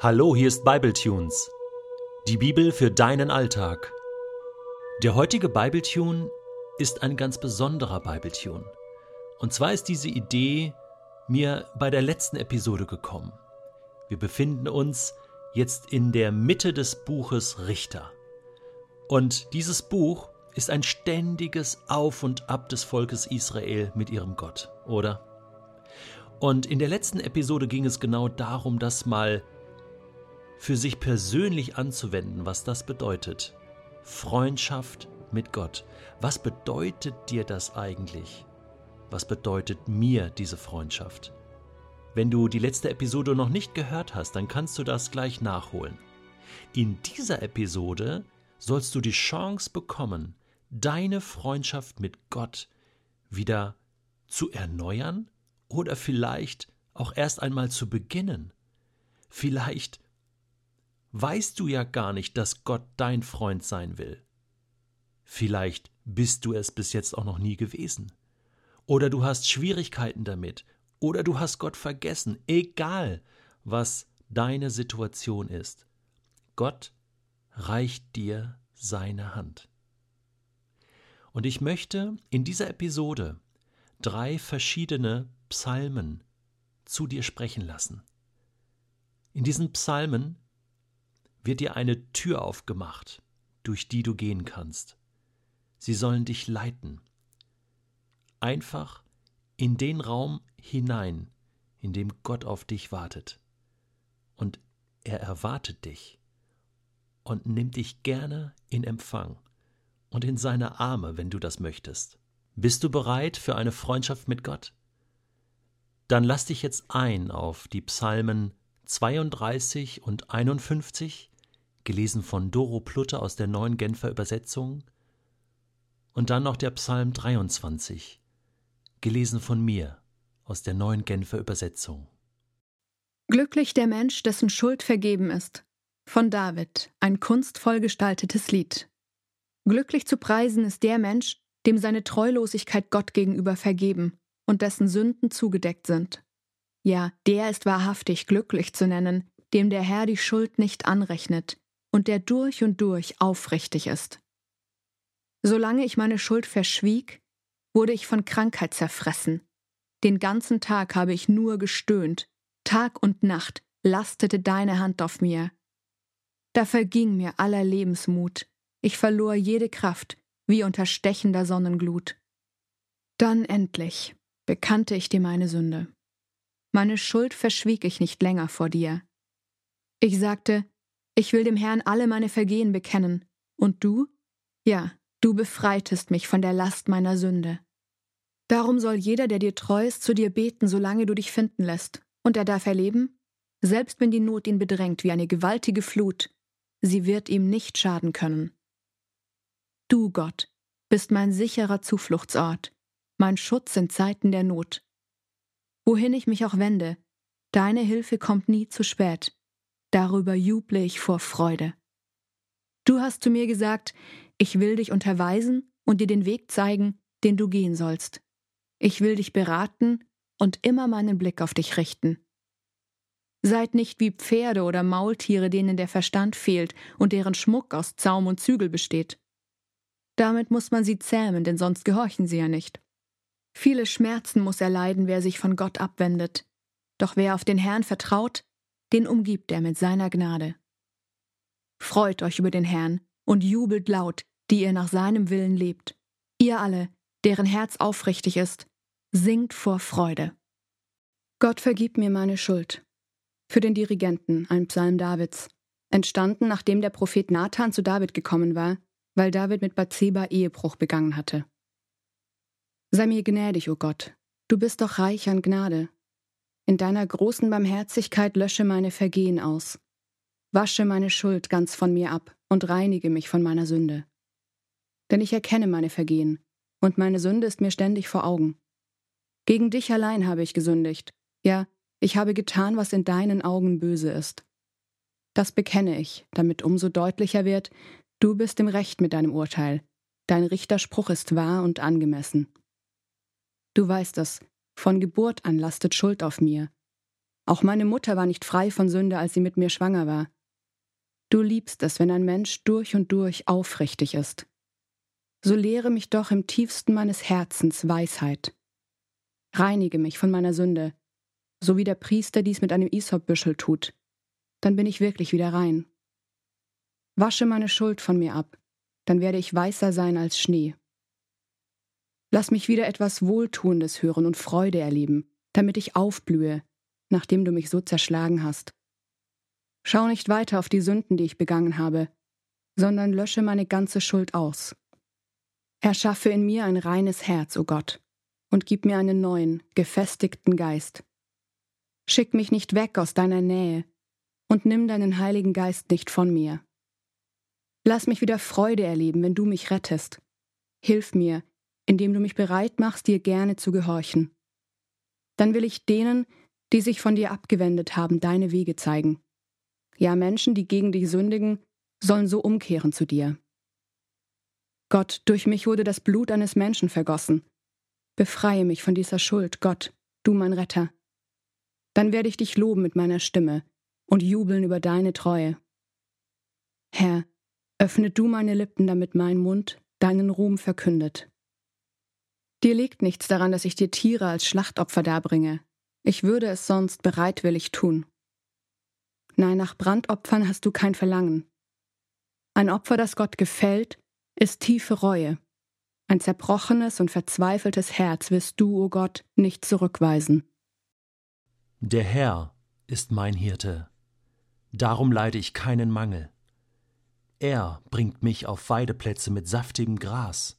Hallo, hier ist Bibletunes. Die Bibel für deinen Alltag. Der heutige Bibletune ist ein ganz besonderer Bibletune. Und zwar ist diese Idee mir bei der letzten Episode gekommen. Wir befinden uns jetzt in der Mitte des Buches Richter. Und dieses Buch ist ein ständiges Auf und Ab des Volkes Israel mit ihrem Gott, oder? Und in der letzten Episode ging es genau darum, das mal für sich persönlich anzuwenden, was das bedeutet. Freundschaft mit Gott. Was bedeutet dir das eigentlich? Was bedeutet mir diese Freundschaft? Wenn du die letzte Episode noch nicht gehört hast, dann kannst du das gleich nachholen. In dieser Episode sollst du die Chance bekommen, deine Freundschaft mit Gott wieder zu erneuern oder vielleicht auch erst einmal zu beginnen. Vielleicht weißt du ja gar nicht, dass Gott dein Freund sein will. Vielleicht bist du es bis jetzt auch noch nie gewesen. Oder du hast Schwierigkeiten damit. Oder du hast Gott vergessen. Egal, was deine Situation ist. Gott reicht dir seine Hand. Und ich möchte in dieser Episode drei verschiedene Psalmen zu dir sprechen lassen. In diesen Psalmen wird dir eine Tür aufgemacht, durch die du gehen kannst. Sie sollen dich leiten. Einfach in den Raum hinein, in dem Gott auf dich wartet. Und er erwartet dich und nimmt dich gerne in Empfang und in seine Arme, wenn du das möchtest. Bist du bereit für eine Freundschaft mit Gott? Dann lass dich jetzt ein auf die Psalmen 32 und 51, gelesen von Doro Plutte aus der neuen Genfer Übersetzung, und dann noch der Psalm 23, gelesen von mir aus der neuen Genfer Übersetzung. Glücklich der Mensch, dessen Schuld vergeben ist. Von David, ein kunstvoll gestaltetes Lied. Glücklich zu preisen ist der Mensch, dem seine Treulosigkeit Gott gegenüber vergeben und dessen Sünden zugedeckt sind. Ja, der ist wahrhaftig glücklich zu nennen, dem der Herr die Schuld nicht anrechnet und der durch und durch aufrichtig ist. Solange ich meine Schuld verschwieg, wurde ich von Krankheit zerfressen. Den ganzen Tag habe ich nur gestöhnt, Tag und Nacht lastete deine Hand auf mir. Da verging mir aller Lebensmut, ich verlor jede Kraft, wie unter stechender Sonnenglut. Dann endlich bekannte ich dir meine Sünde. Meine Schuld verschwieg ich nicht länger vor dir. Ich sagte, ich will dem Herrn alle meine Vergehen bekennen. Und du? Ja, du befreitest mich von der Last meiner Sünde. Darum soll jeder, der dir treu ist, zu dir beten, solange du dich finden lässt. Und er darf erleben, selbst wenn die Not ihn bedrängt wie eine gewaltige Flut, sie wird ihm nicht schaden können. Du, Gott, bist mein sicherer Zufluchtsort mein Schutz in Zeiten der Not. Wohin ich mich auch wende, deine Hilfe kommt nie zu spät. Darüber juble ich vor Freude. Du hast zu mir gesagt, ich will dich unterweisen und dir den Weg zeigen, den du gehen sollst. Ich will dich beraten und immer meinen Blick auf dich richten. Seid nicht wie Pferde oder Maultiere, denen der Verstand fehlt und deren Schmuck aus Zaum und Zügel besteht. Damit muss man sie zähmen, denn sonst gehorchen sie ja nicht. Viele Schmerzen muss er leiden, wer sich von Gott abwendet. Doch wer auf den Herrn vertraut, den umgibt er mit seiner Gnade. Freut euch über den Herrn und jubelt laut, die ihr nach seinem Willen lebt. Ihr alle, deren Herz aufrichtig ist, singt vor Freude. Gott vergib mir meine Schuld. Für den Dirigenten, ein Psalm Davids, entstanden, nachdem der Prophet Nathan zu David gekommen war, weil David mit Bathseba Ehebruch begangen hatte. Sei mir gnädig, o oh Gott, du bist doch reich an Gnade. In deiner großen Barmherzigkeit lösche meine Vergehen aus. Wasche meine Schuld ganz von mir ab und reinige mich von meiner Sünde. Denn ich erkenne meine Vergehen, und meine Sünde ist mir ständig vor Augen. Gegen dich allein habe ich gesündigt, ja, ich habe getan, was in deinen Augen böse ist. Das bekenne ich, damit umso deutlicher wird, du bist im Recht mit deinem Urteil, dein Richterspruch ist wahr und angemessen. Du weißt es, von Geburt an lastet Schuld auf mir. Auch meine Mutter war nicht frei von Sünde, als sie mit mir schwanger war. Du liebst es, wenn ein Mensch durch und durch aufrichtig ist. So lehre mich doch im tiefsten meines Herzens Weisheit. Reinige mich von meiner Sünde, so wie der Priester dies mit einem Isopbüschel tut. Dann bin ich wirklich wieder rein. Wasche meine Schuld von mir ab, dann werde ich weißer sein als Schnee. Lass mich wieder etwas Wohltuendes hören und Freude erleben, damit ich aufblühe, nachdem du mich so zerschlagen hast. Schau nicht weiter auf die Sünden, die ich begangen habe, sondern lösche meine ganze Schuld aus. Erschaffe in mir ein reines Herz, o oh Gott, und gib mir einen neuen, gefestigten Geist. Schick mich nicht weg aus deiner Nähe und nimm deinen Heiligen Geist nicht von mir. Lass mich wieder Freude erleben, wenn du mich rettest. Hilf mir, indem du mich bereit machst, dir gerne zu gehorchen. Dann will ich denen, die sich von dir abgewendet haben, deine Wege zeigen. Ja, Menschen, die gegen dich sündigen, sollen so umkehren zu dir. Gott, durch mich wurde das Blut eines Menschen vergossen. Befreie mich von dieser Schuld, Gott, du mein Retter. Dann werde ich dich loben mit meiner Stimme und jubeln über deine Treue. Herr, öffne du meine Lippen, damit mein Mund deinen Ruhm verkündet. Dir liegt nichts daran, dass ich dir Tiere als Schlachtopfer darbringe. Ich würde es sonst bereitwillig tun. Nein, nach Brandopfern hast du kein Verlangen. Ein Opfer, das Gott gefällt, ist tiefe Reue. Ein zerbrochenes und verzweifeltes Herz wirst du, o oh Gott, nicht zurückweisen. Der Herr ist mein Hirte, darum leide ich keinen Mangel. Er bringt mich auf Weideplätze mit saftigem Gras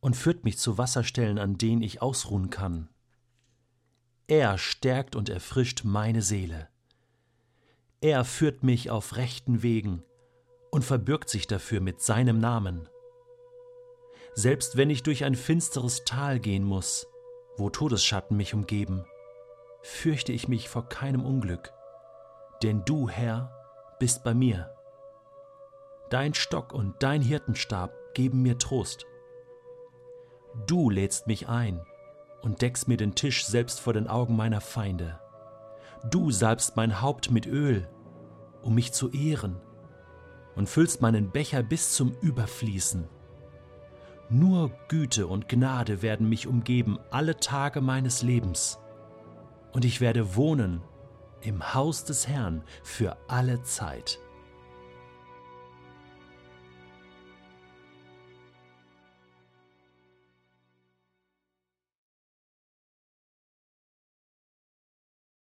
und führt mich zu Wasserstellen, an denen ich ausruhen kann. Er stärkt und erfrischt meine Seele. Er führt mich auf rechten Wegen und verbürgt sich dafür mit seinem Namen. Selbst wenn ich durch ein finsteres Tal gehen muss, wo Todesschatten mich umgeben, fürchte ich mich vor keinem Unglück, denn du, Herr, bist bei mir. Dein Stock und dein Hirtenstab geben mir Trost. Du lädst mich ein und deckst mir den Tisch selbst vor den Augen meiner Feinde. Du salbst mein Haupt mit Öl, um mich zu ehren, und füllst meinen Becher bis zum Überfließen. Nur Güte und Gnade werden mich umgeben alle Tage meines Lebens, und ich werde wohnen im Haus des Herrn für alle Zeit.